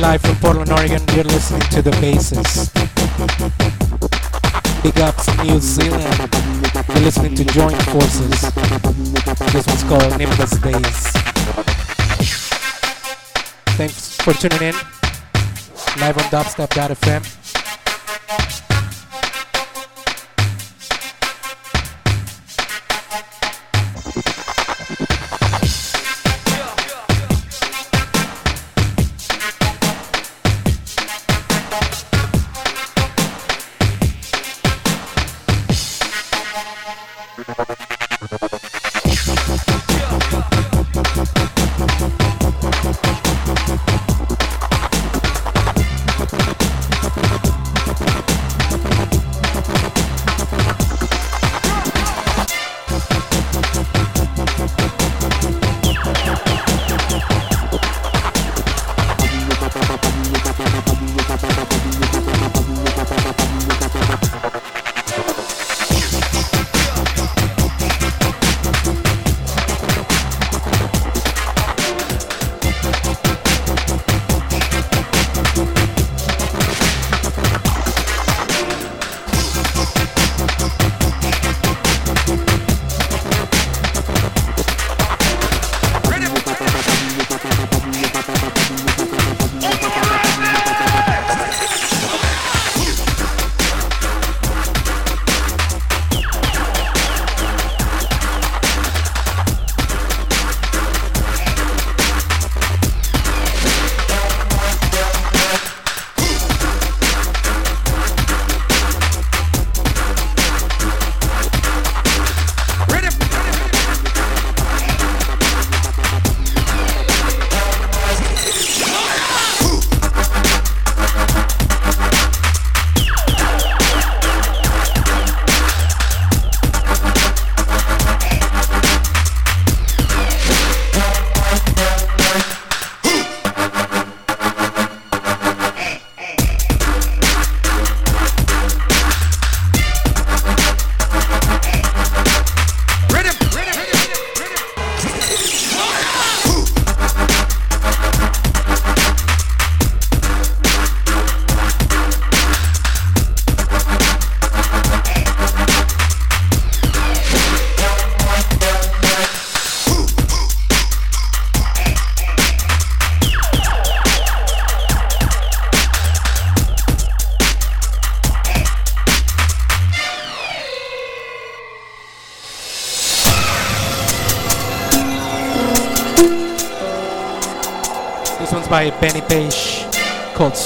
Live from Portland, Oregon. You're listening to the Bases. Big ups New Zealand. You're listening to Joint Forces. This one's called Nimbus Days. Thanks for tuning in. Live on dubstep.fm.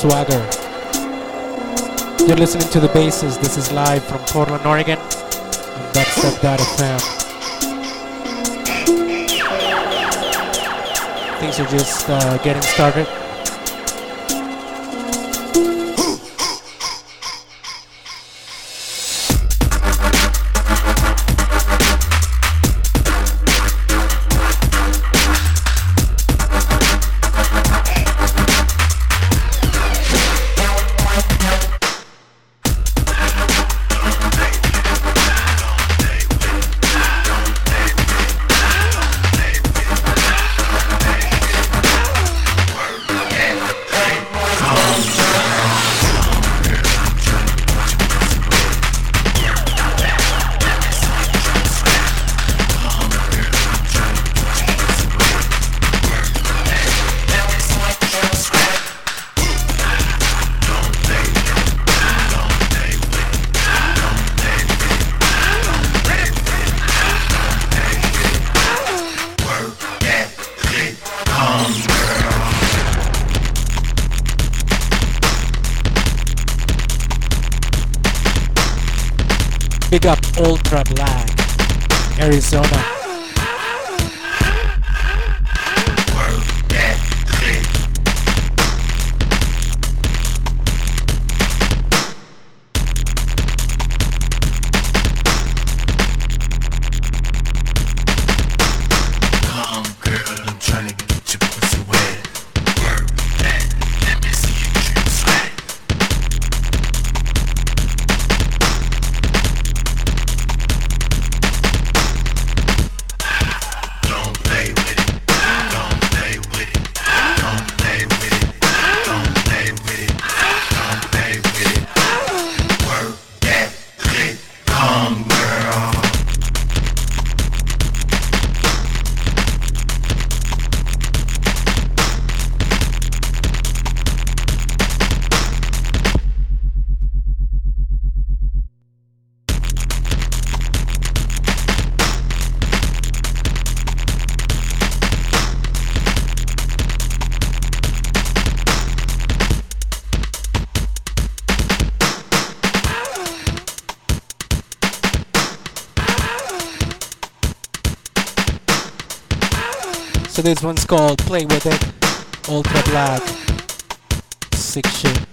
Swagger. You're listening to the bases. This is live from Portland, Oregon. And that's FM. Things are just uh, getting started. So this one's called Play With It, Ultra Black. Sick shit.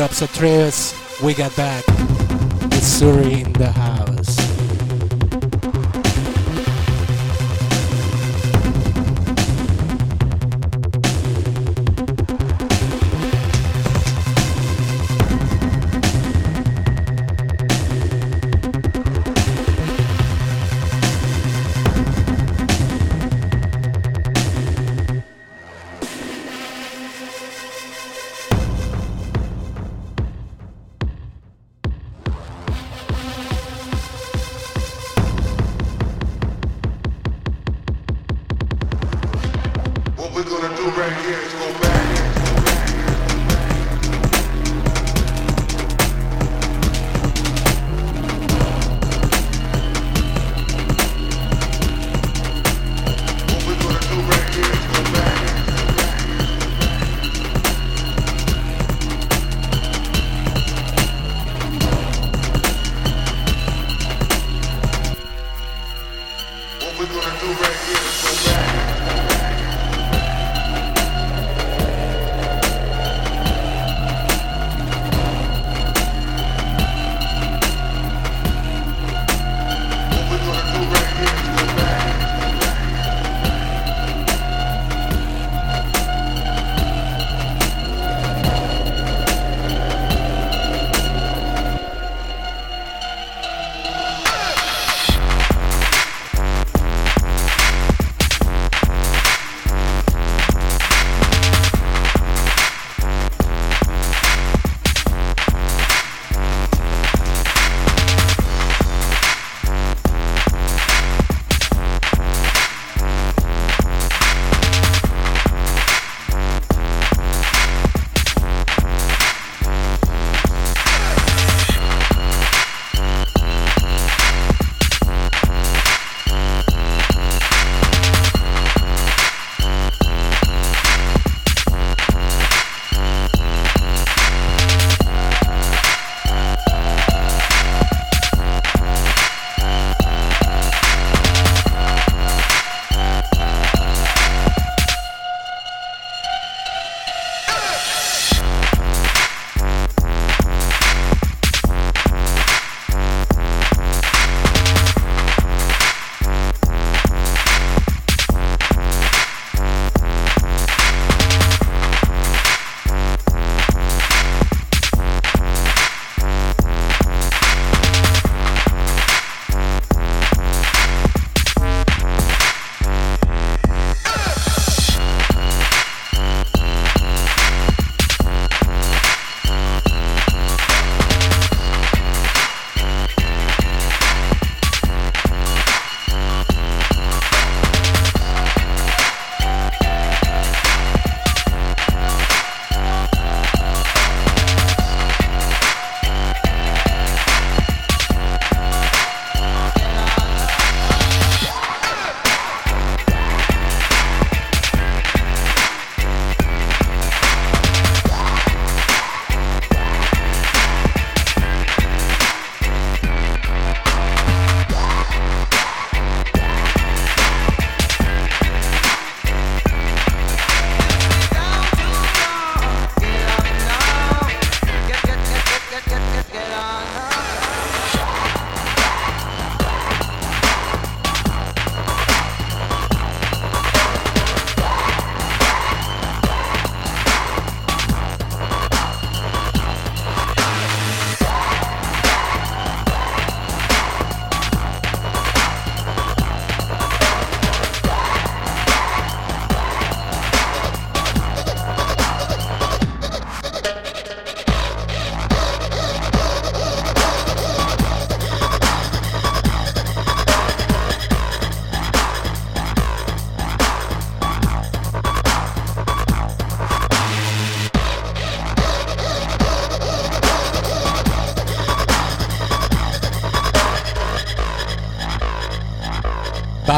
Big ups to. We got back. Missouri in the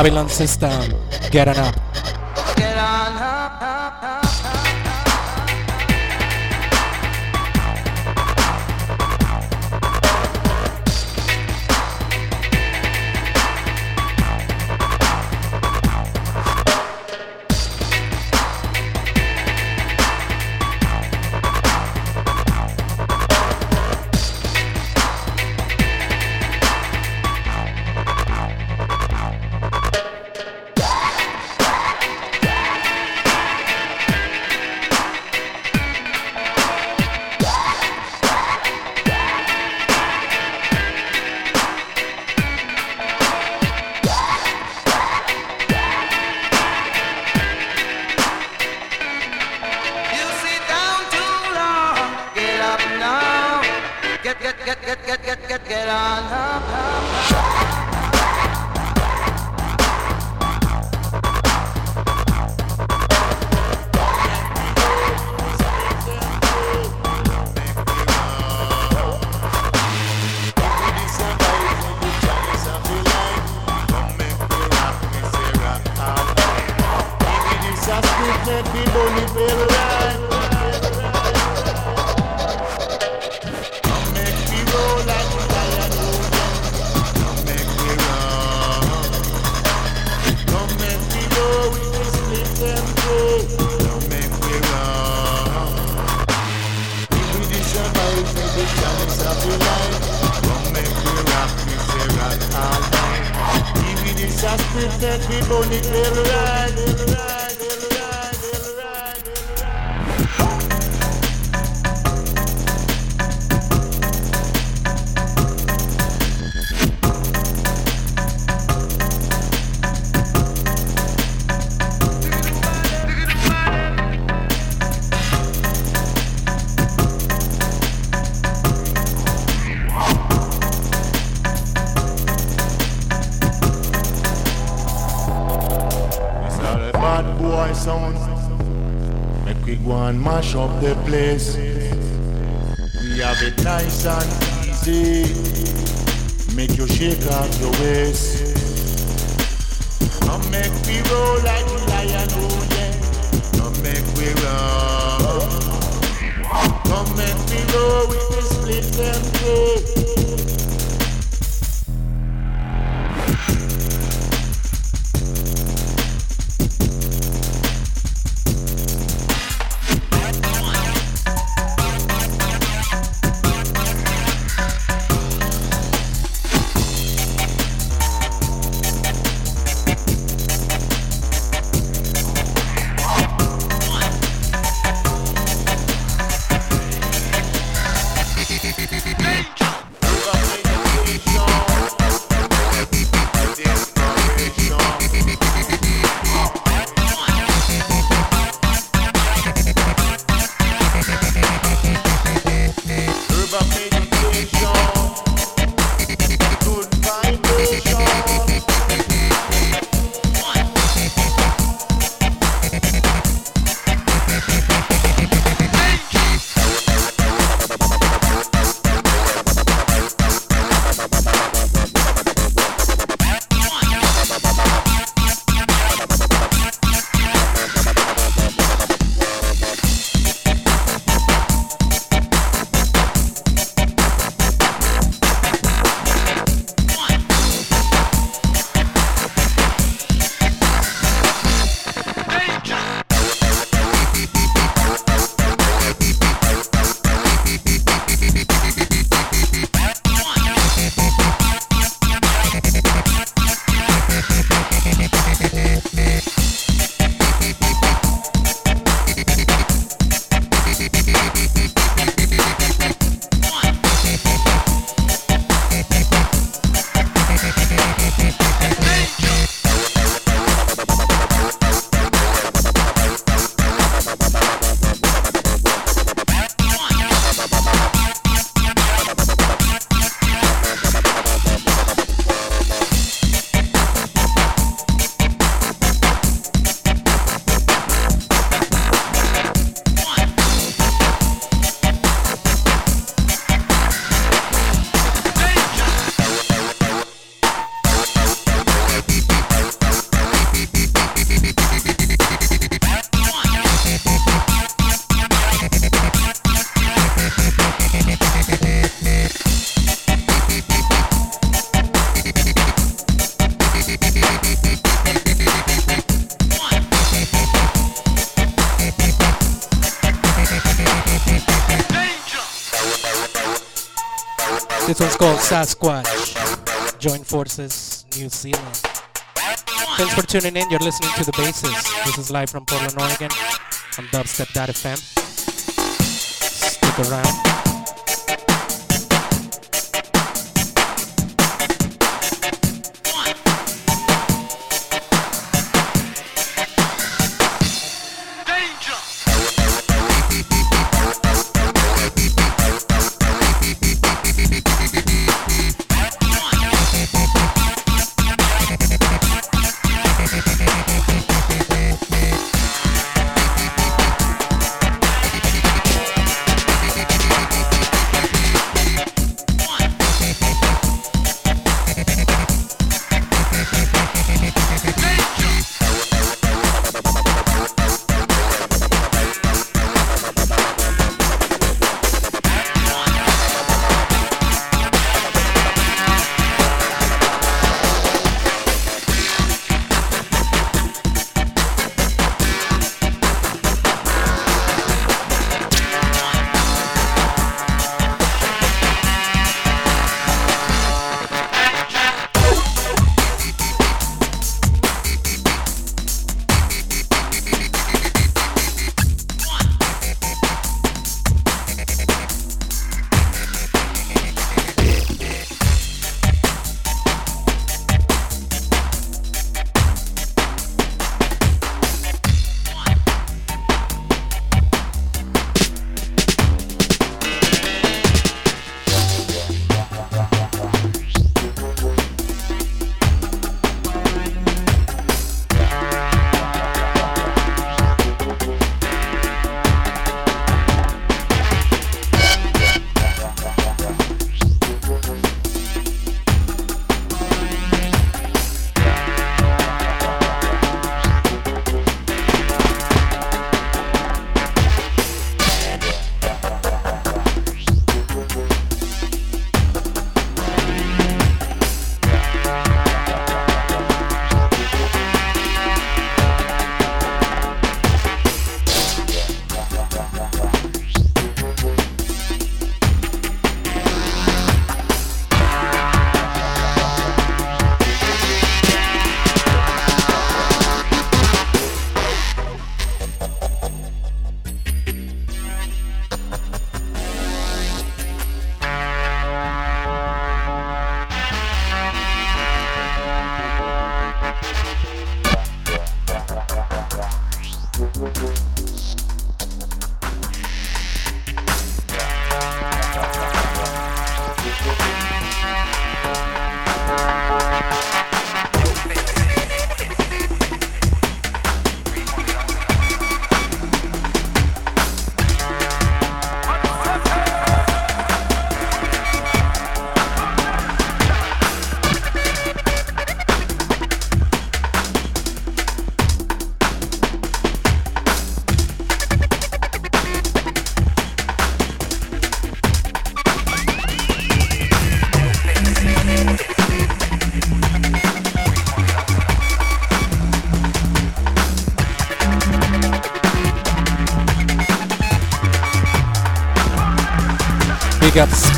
Babylon system. Get on up. simples Sasquatch. Join forces, New Zealand. Thanks for tuning in. You're listening to The Basis. This is live from Portland, Oregon on dubstep.fm. Stick around.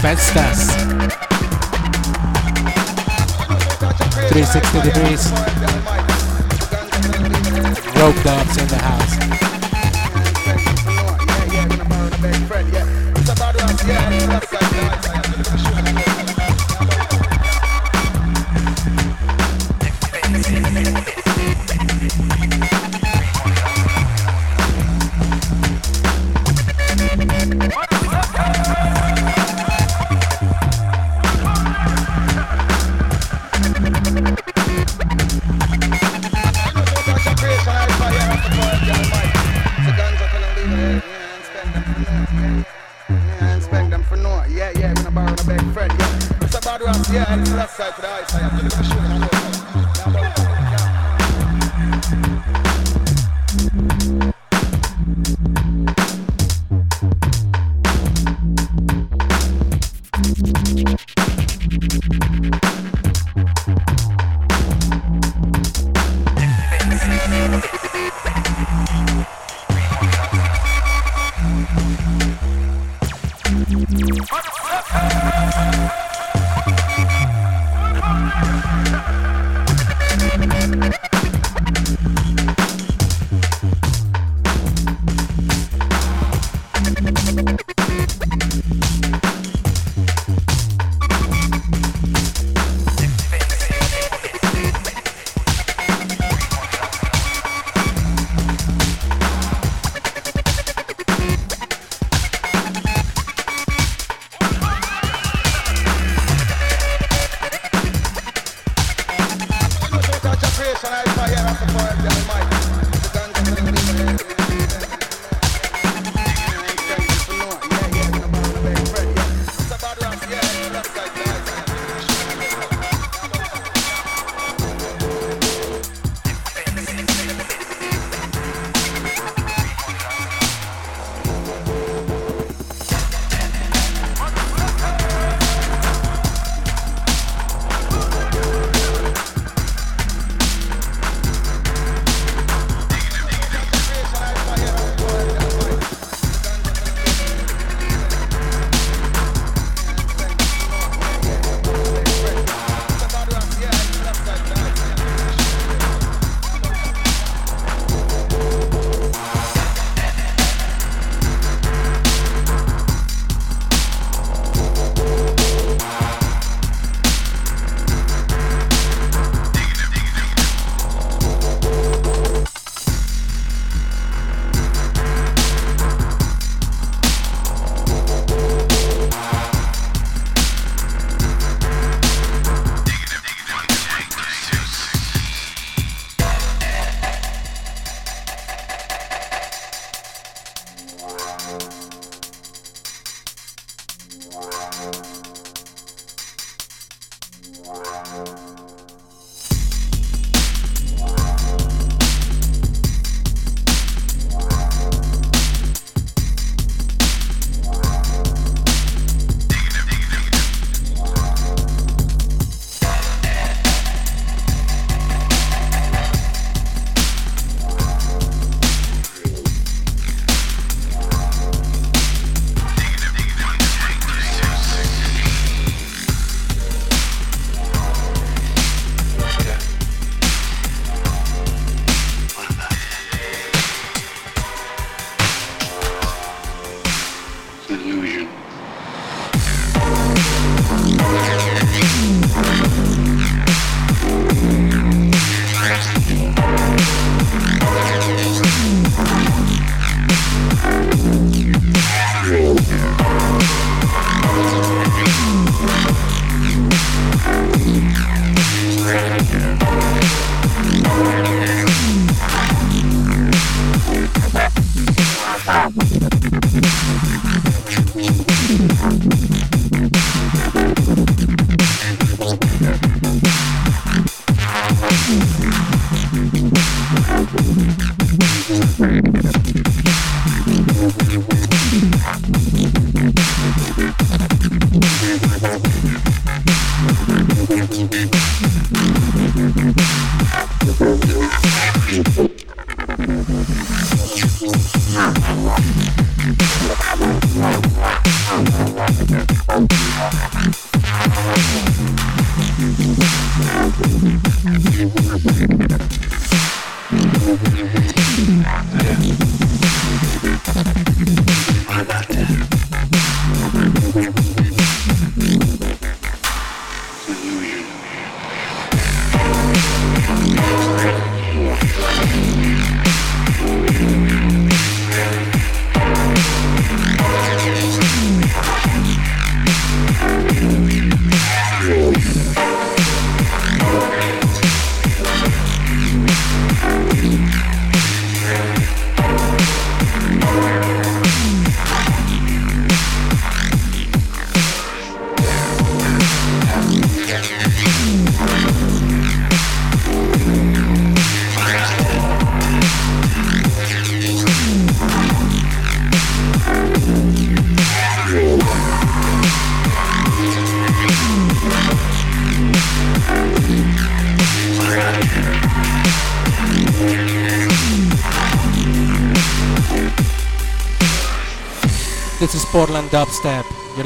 Up 360 degrees. Rope dubs in the house.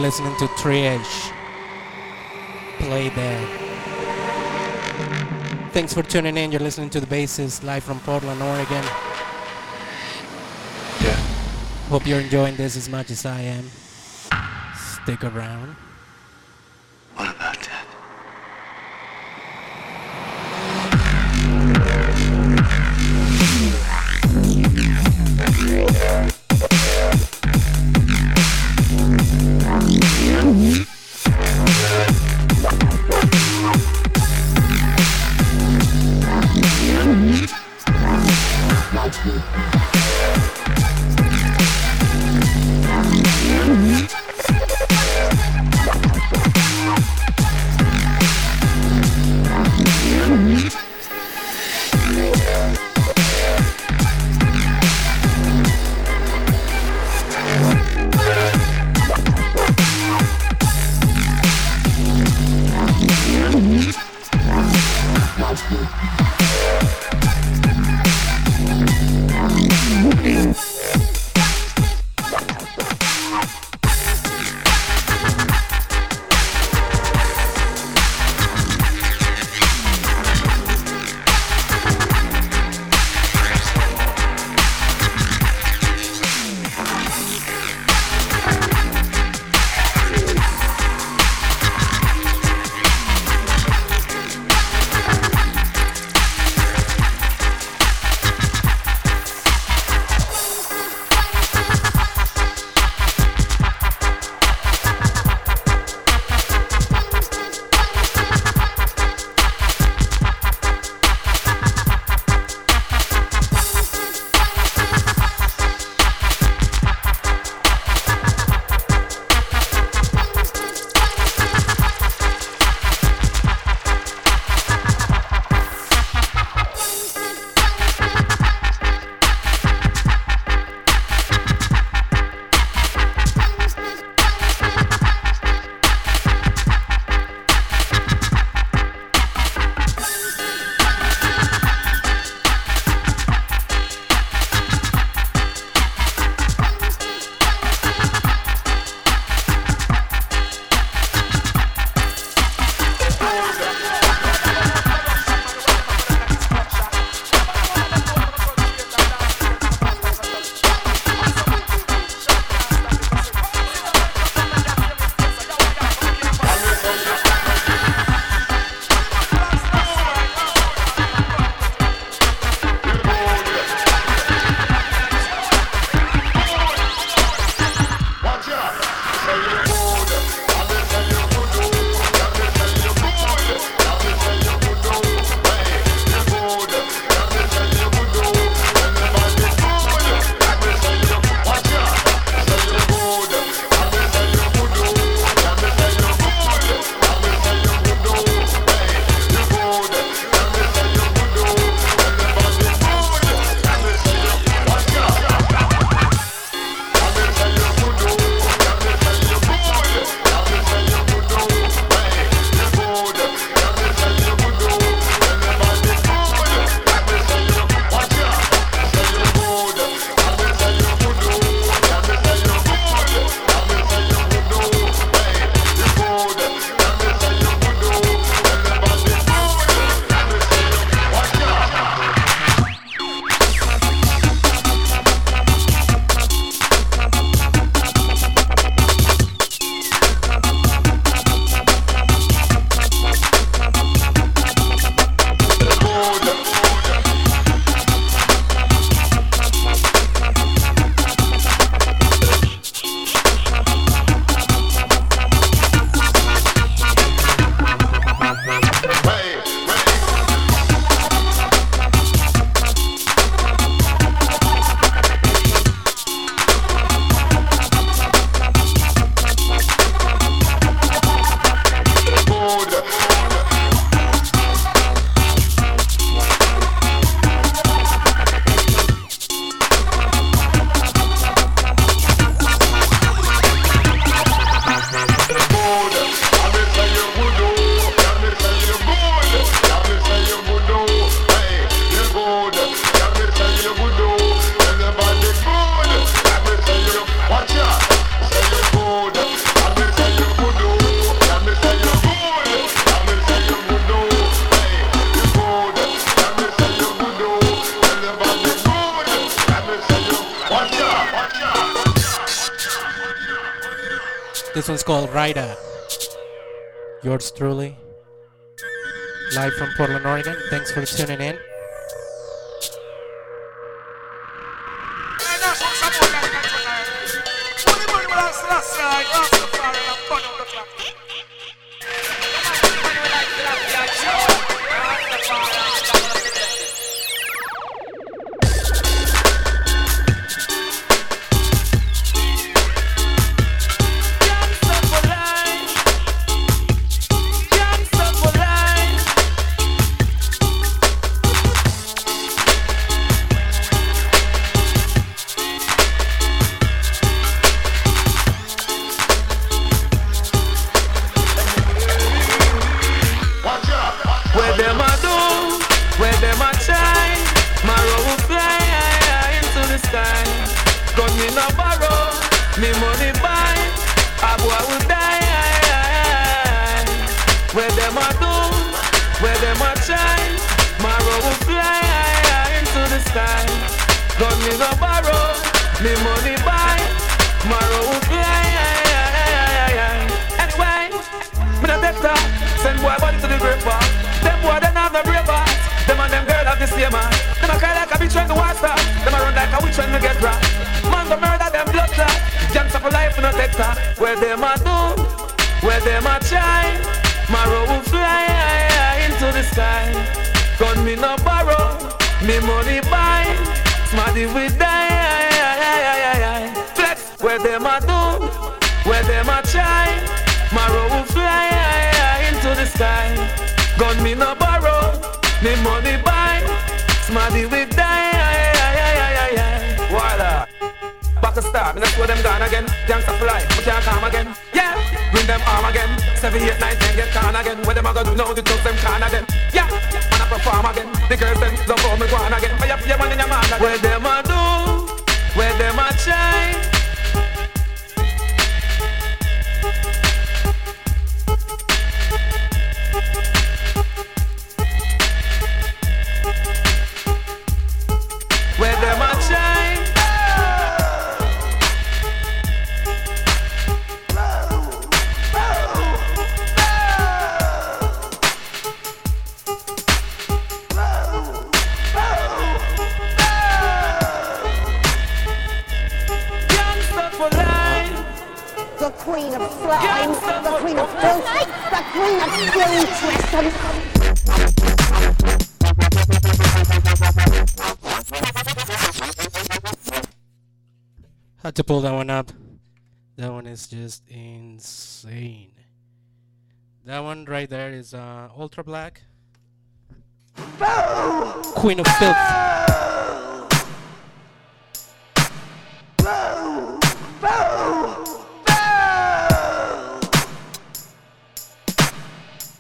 Listening to Triage. Play there. Thanks for tuning in. You're listening to the basis live from Portland, Oregon. Yeah. Hope you're enjoying this as much as I am. Stick around. Mm-hmm. for tuning in. me no borrow, me money buy, a boy will die. Where them a do, where them a try, my will fly into the sky. Gun me no borrow, me money buy, my will fly. Anyway, me no better, send boy body to the river. Them boy they not no braver. Them and them girl have the same man. Them a cry like a bitch when the water. Them a run like a witch when we get rock. Man go murder them blood clot. Jams up for life in a sector. Where them a do? Where them a try? Marrow will fly into the sky. Gun me no borrow. Me money buy. Smarty we die. Flex. Where them a do? Where them a try? Marrow will fly into the sky. Gun me no borrow. Me money buy, smarty we die. Voila. Back a star, and them gone again. Dance up life, we can't come again. Yeah, bring them arm again. Seven, eight, nine, ten, get can again. What them a gonna do now? The jokes them can again. Yeah, and I perform again. The girls them don't call me gone again. Fire for your man in your man again. Where them a do? Where them a try? i. Had to pull that one up. That one is just insane. That one right there is uh, ultra black. Queen of filth.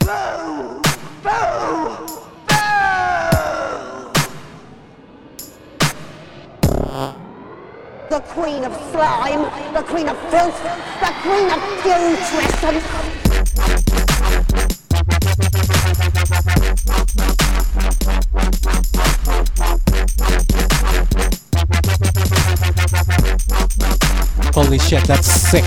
The queen of slime, the queen of filth, the queen of putrescence. Holy shit, that's sick.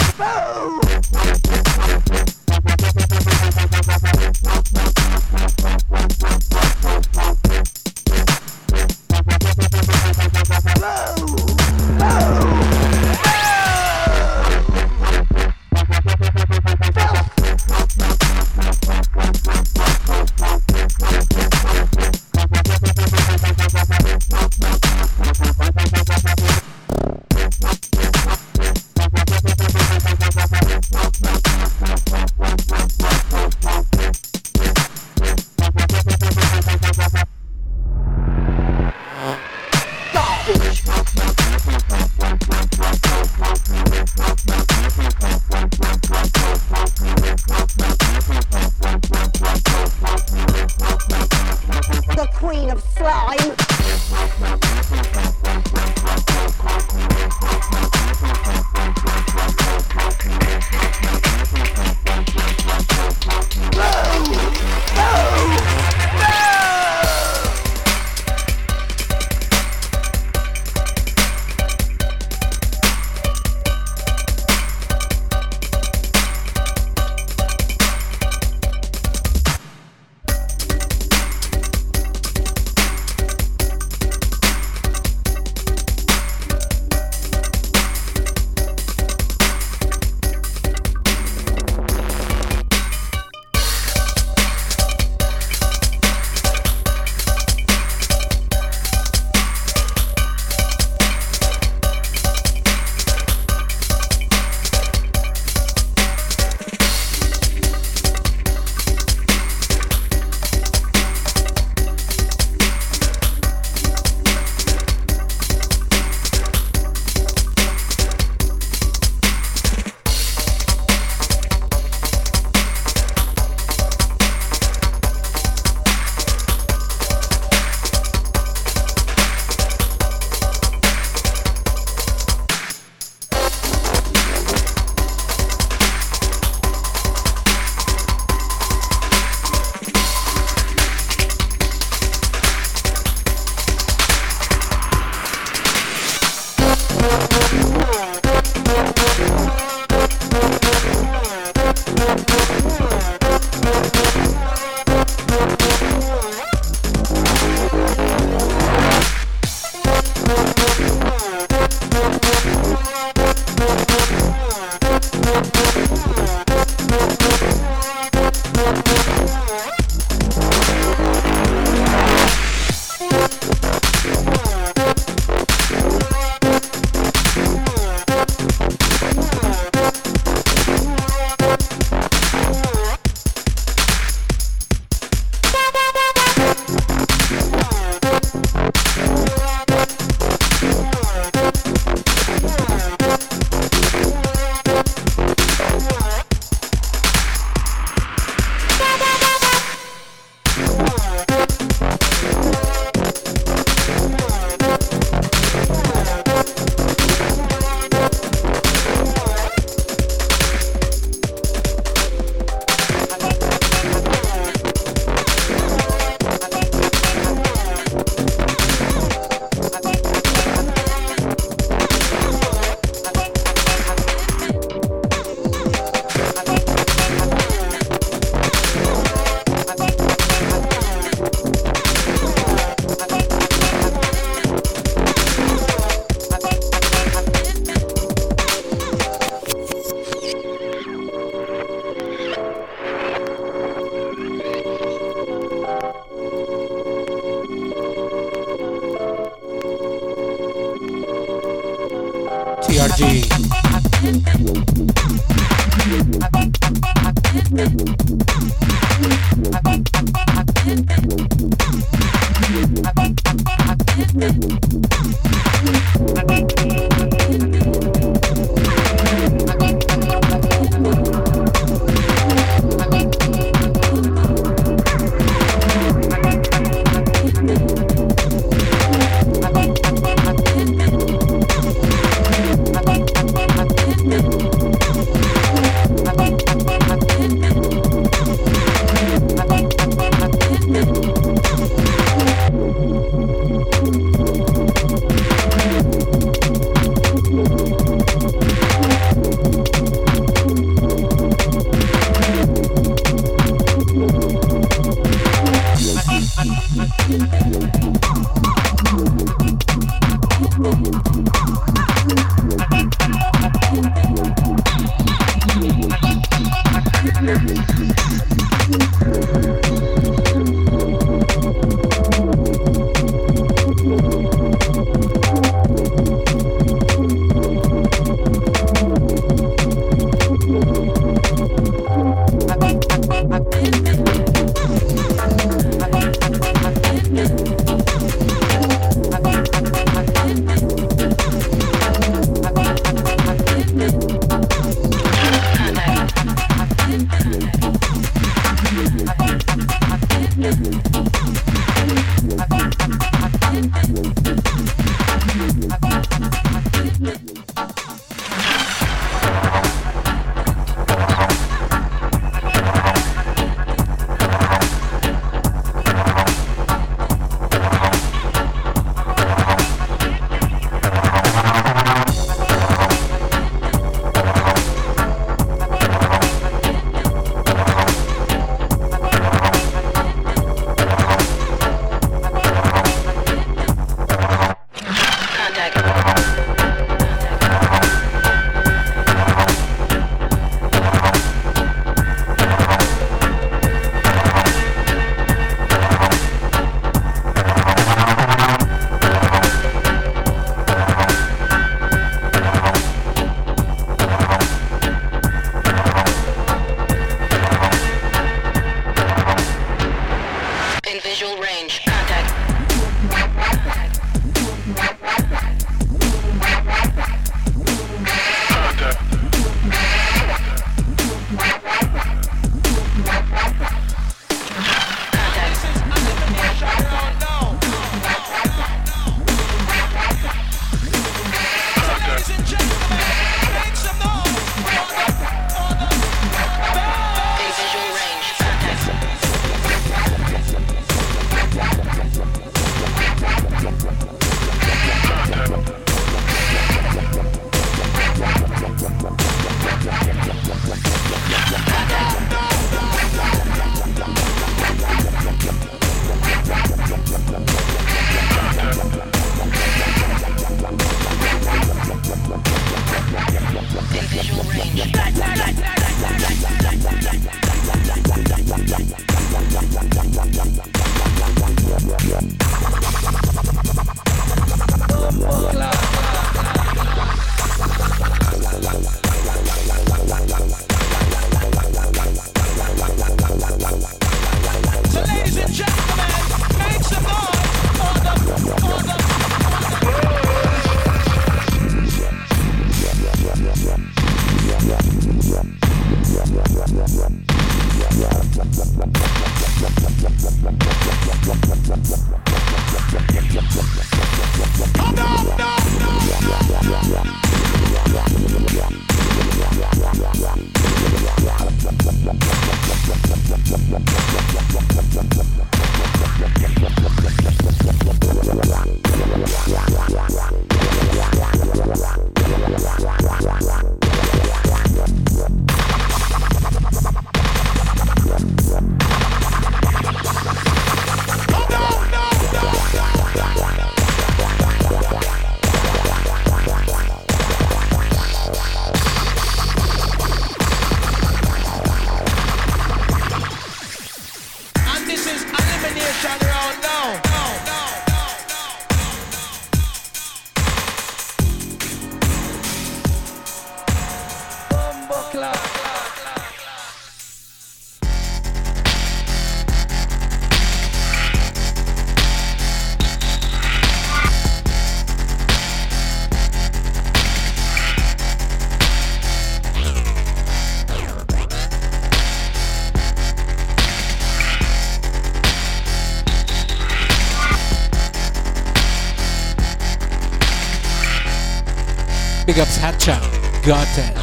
Big ups Hatcha. Got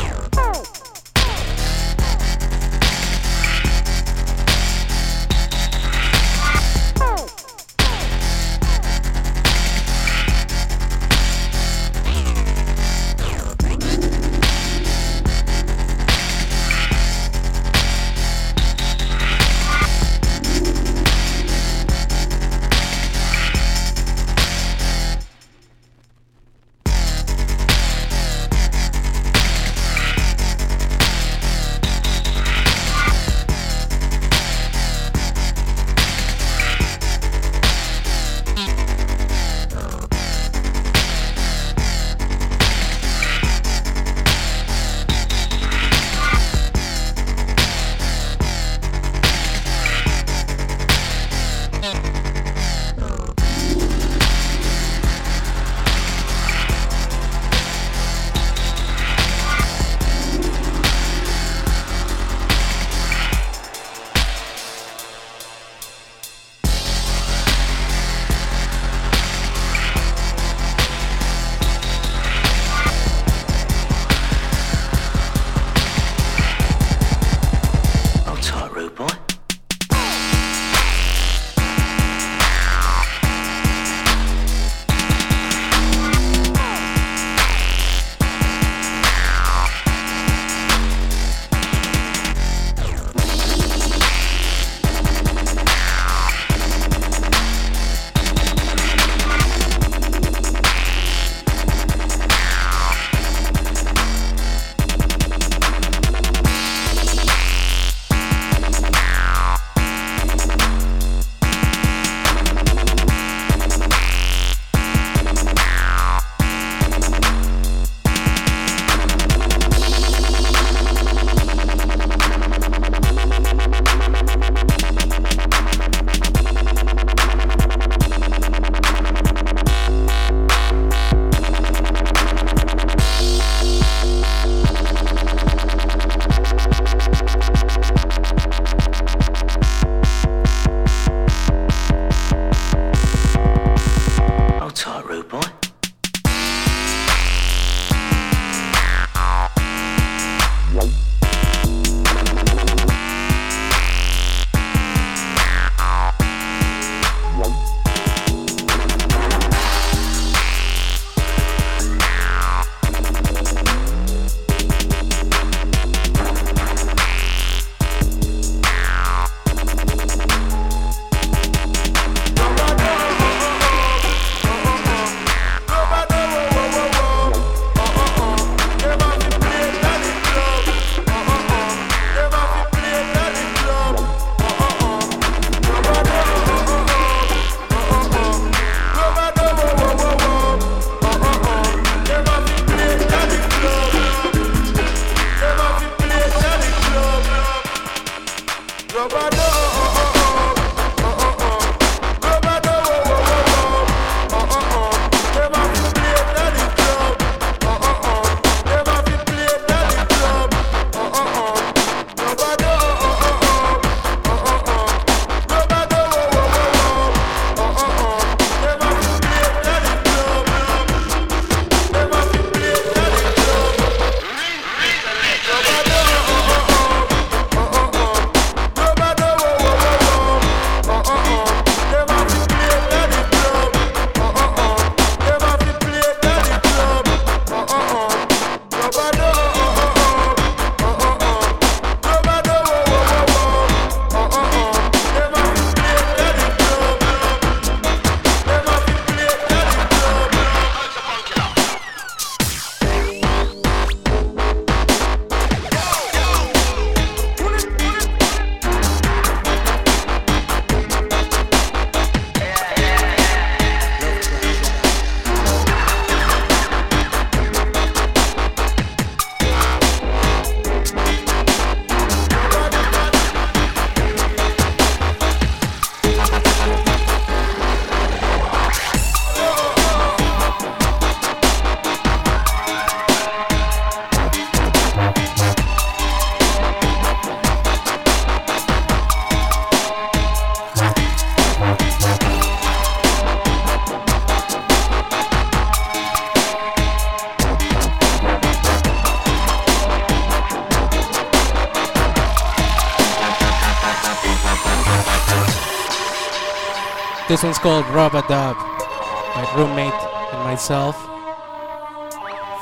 This one's called Rub-a-Dub, my roommate and myself.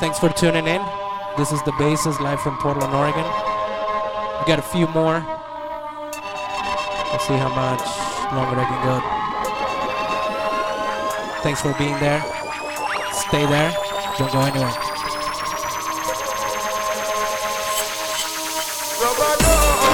Thanks for tuning in. This is the basis live from Portland, Oregon. We got a few more. Let's see how much longer I can go. Thanks for being there. Stay there. Don't go anywhere. This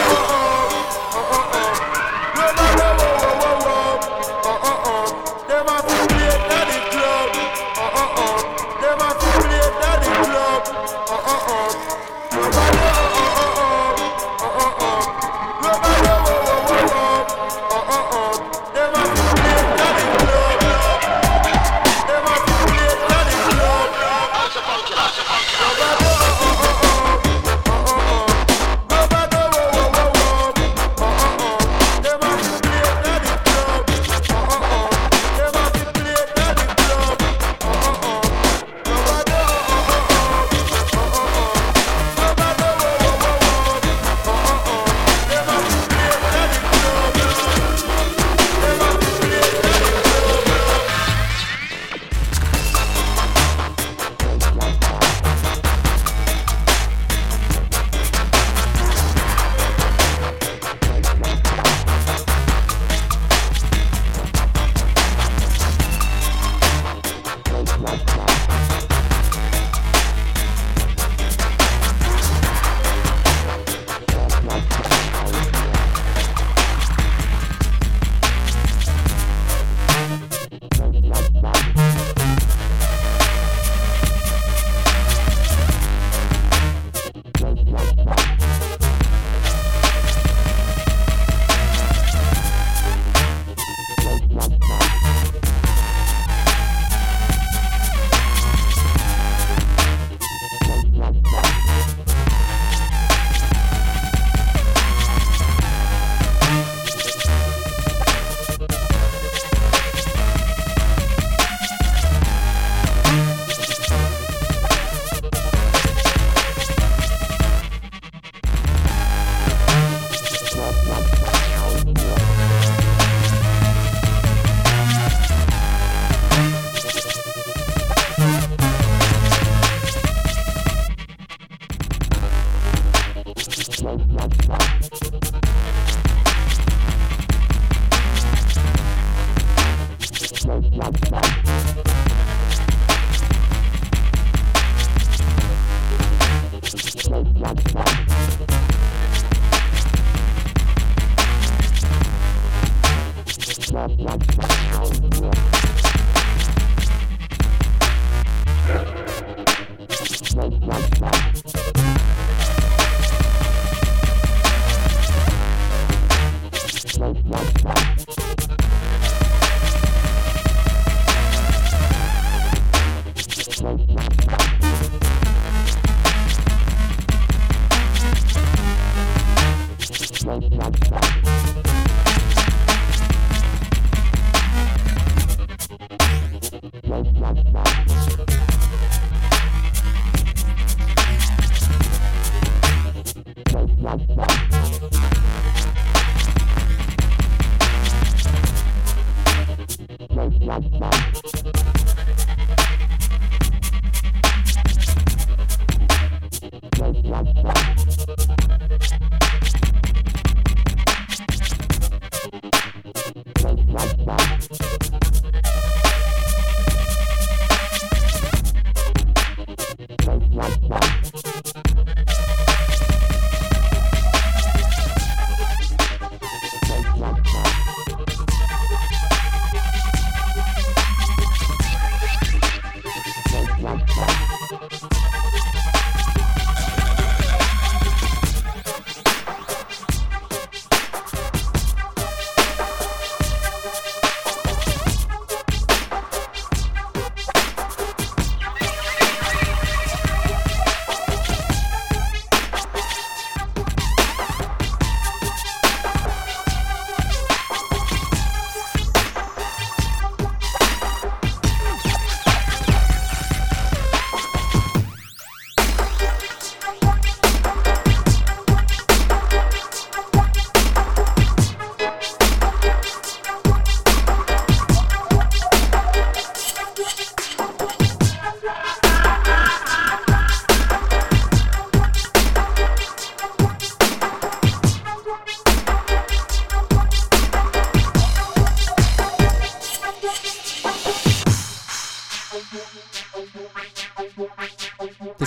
Thank you.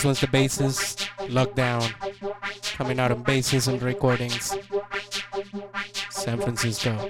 One's the bassist, Lockdown, coming out of Bassism Recordings, San Francisco.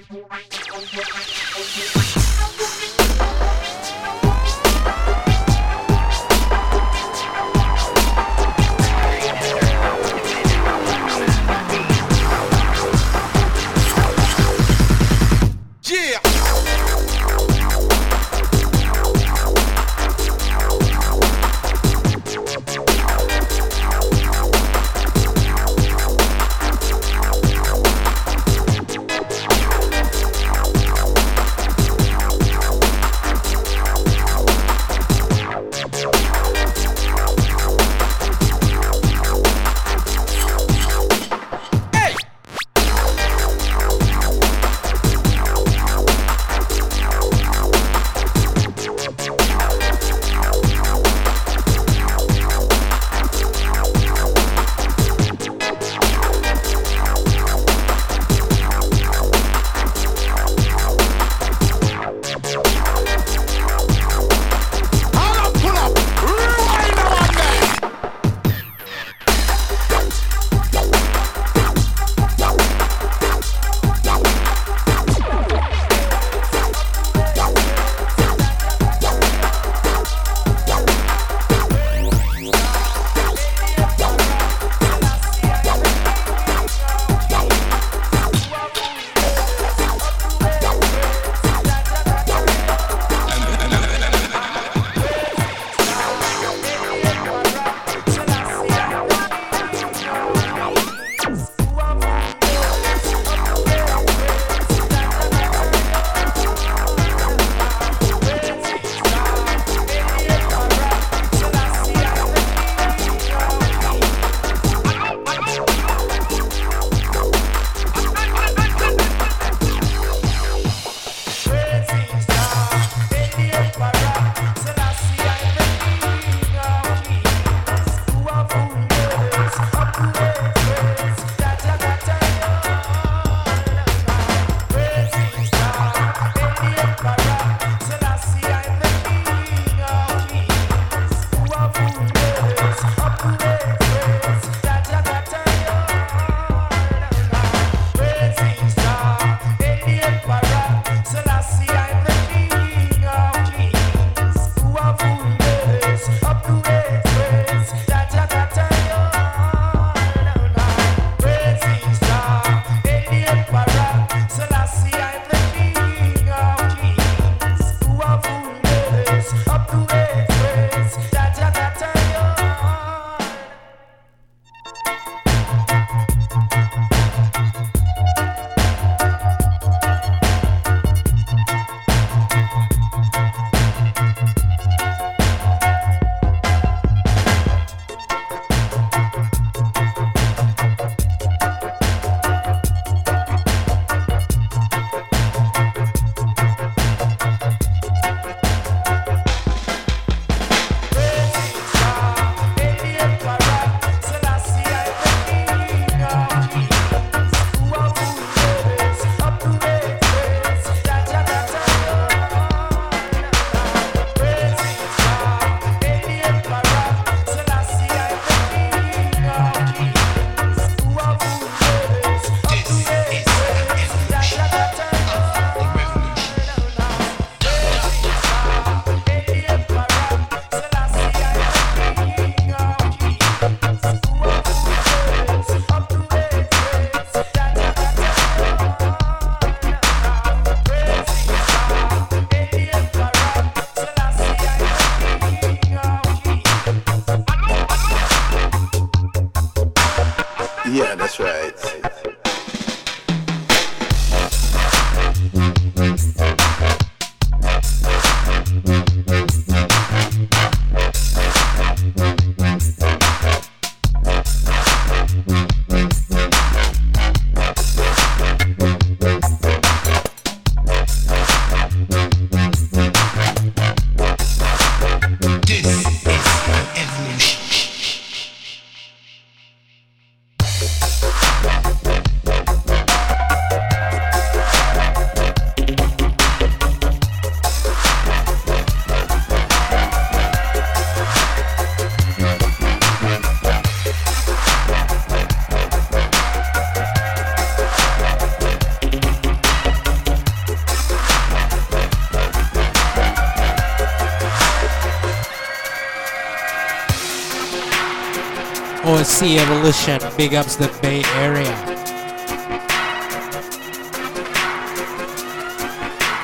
OSC Evolution, big ups the Bay Area.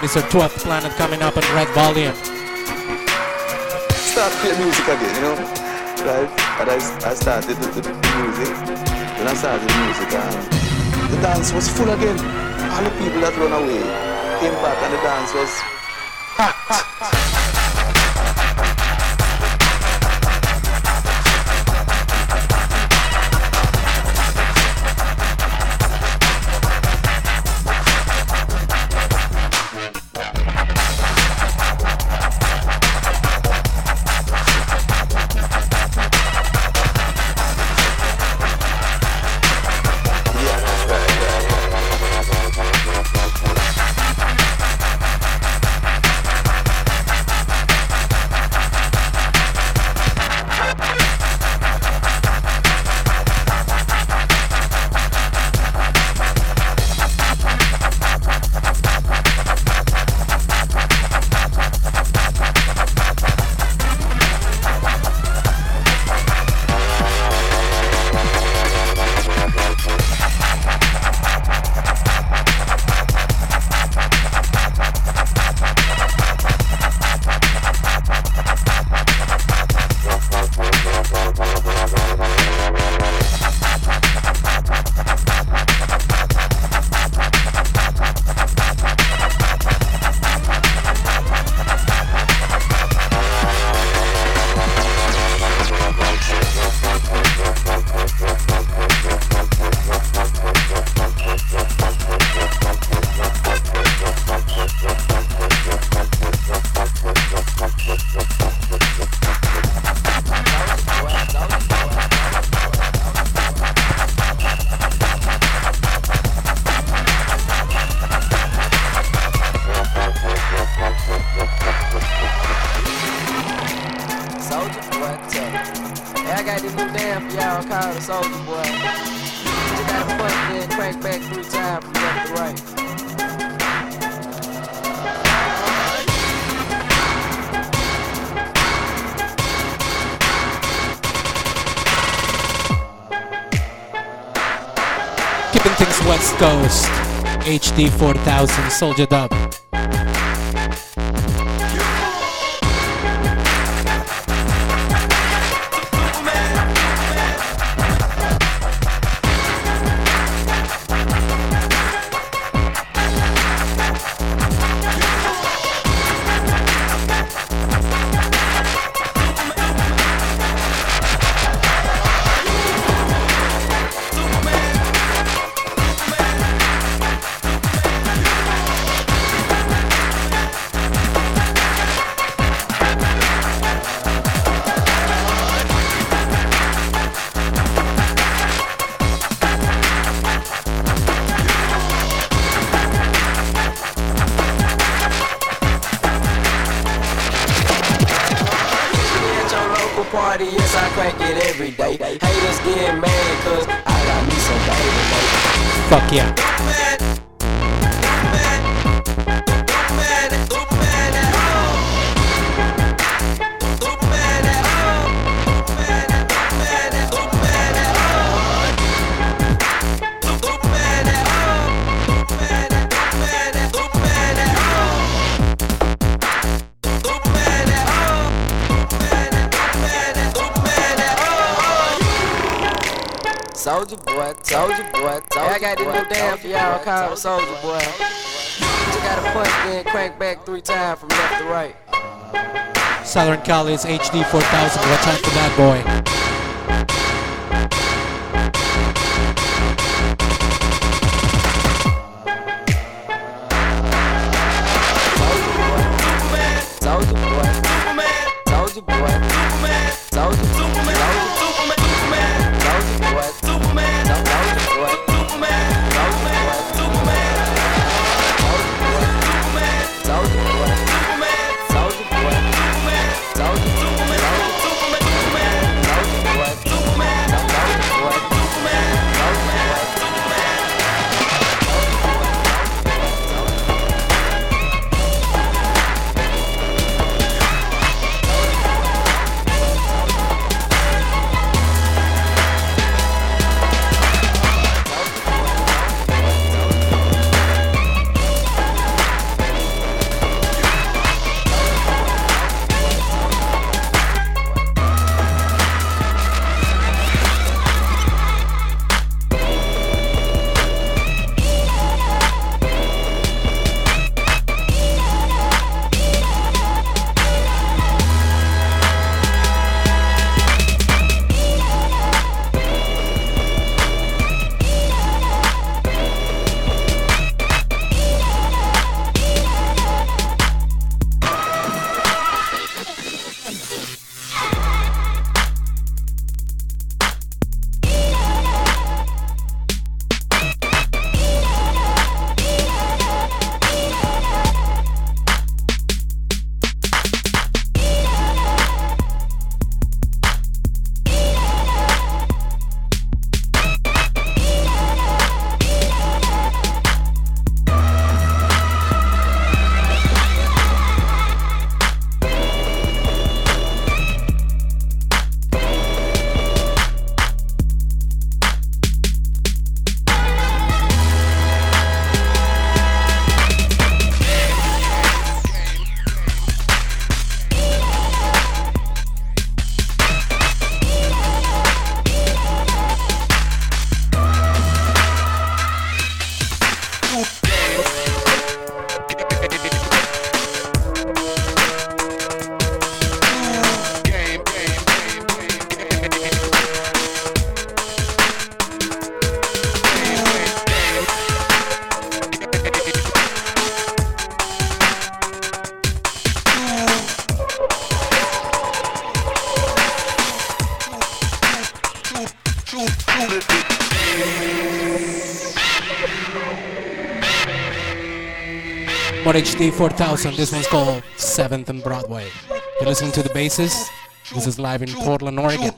Mr. 12th Planet coming up in red volume. Start playing music again, you know? Right? And I, I started the, the, music. When I started the music, and the dance was full again. All the people that run away came back, and the dance was packed. HD 4000 Soldier Dub. Southern HD 4000. Watch out for that boy. Mod HD 4000. This one's called 7th and Broadway. You're listening to the basis. This is live in Portland, Oregon.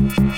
Thank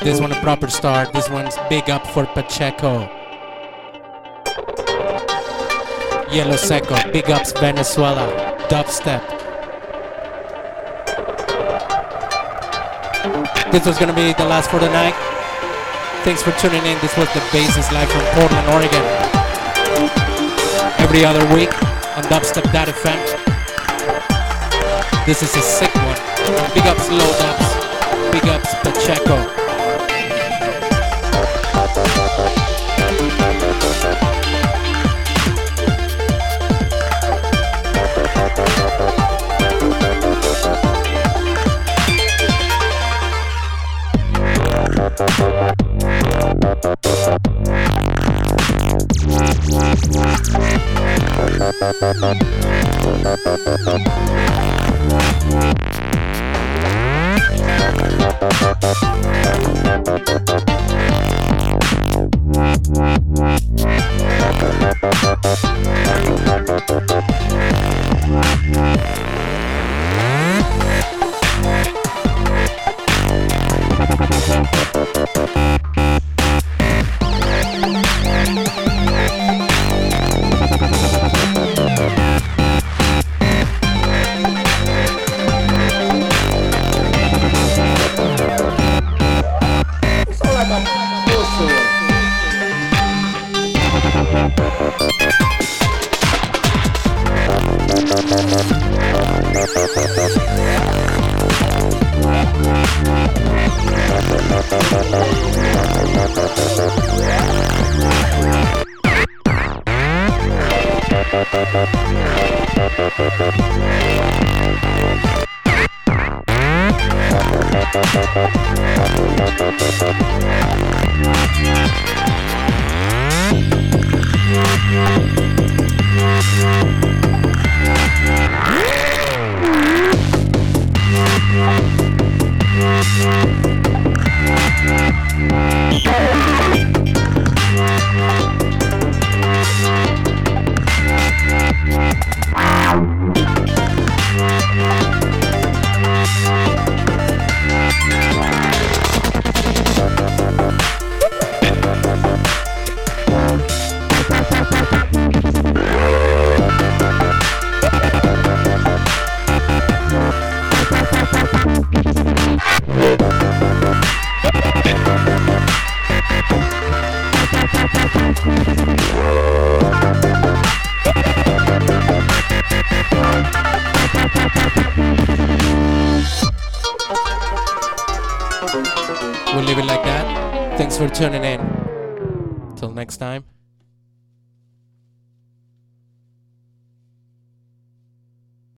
give this one a proper start. This one's big up for Pacheco. Yellow Seco, big ups Venezuela, dubstep. This was gonna be the last for the night. Thanks for tuning in. This was the Basis live from Portland, Oregon. Every other week on dubstep.fm. This is a sick one. Big ups Low Dubs. Big ups Pacheco.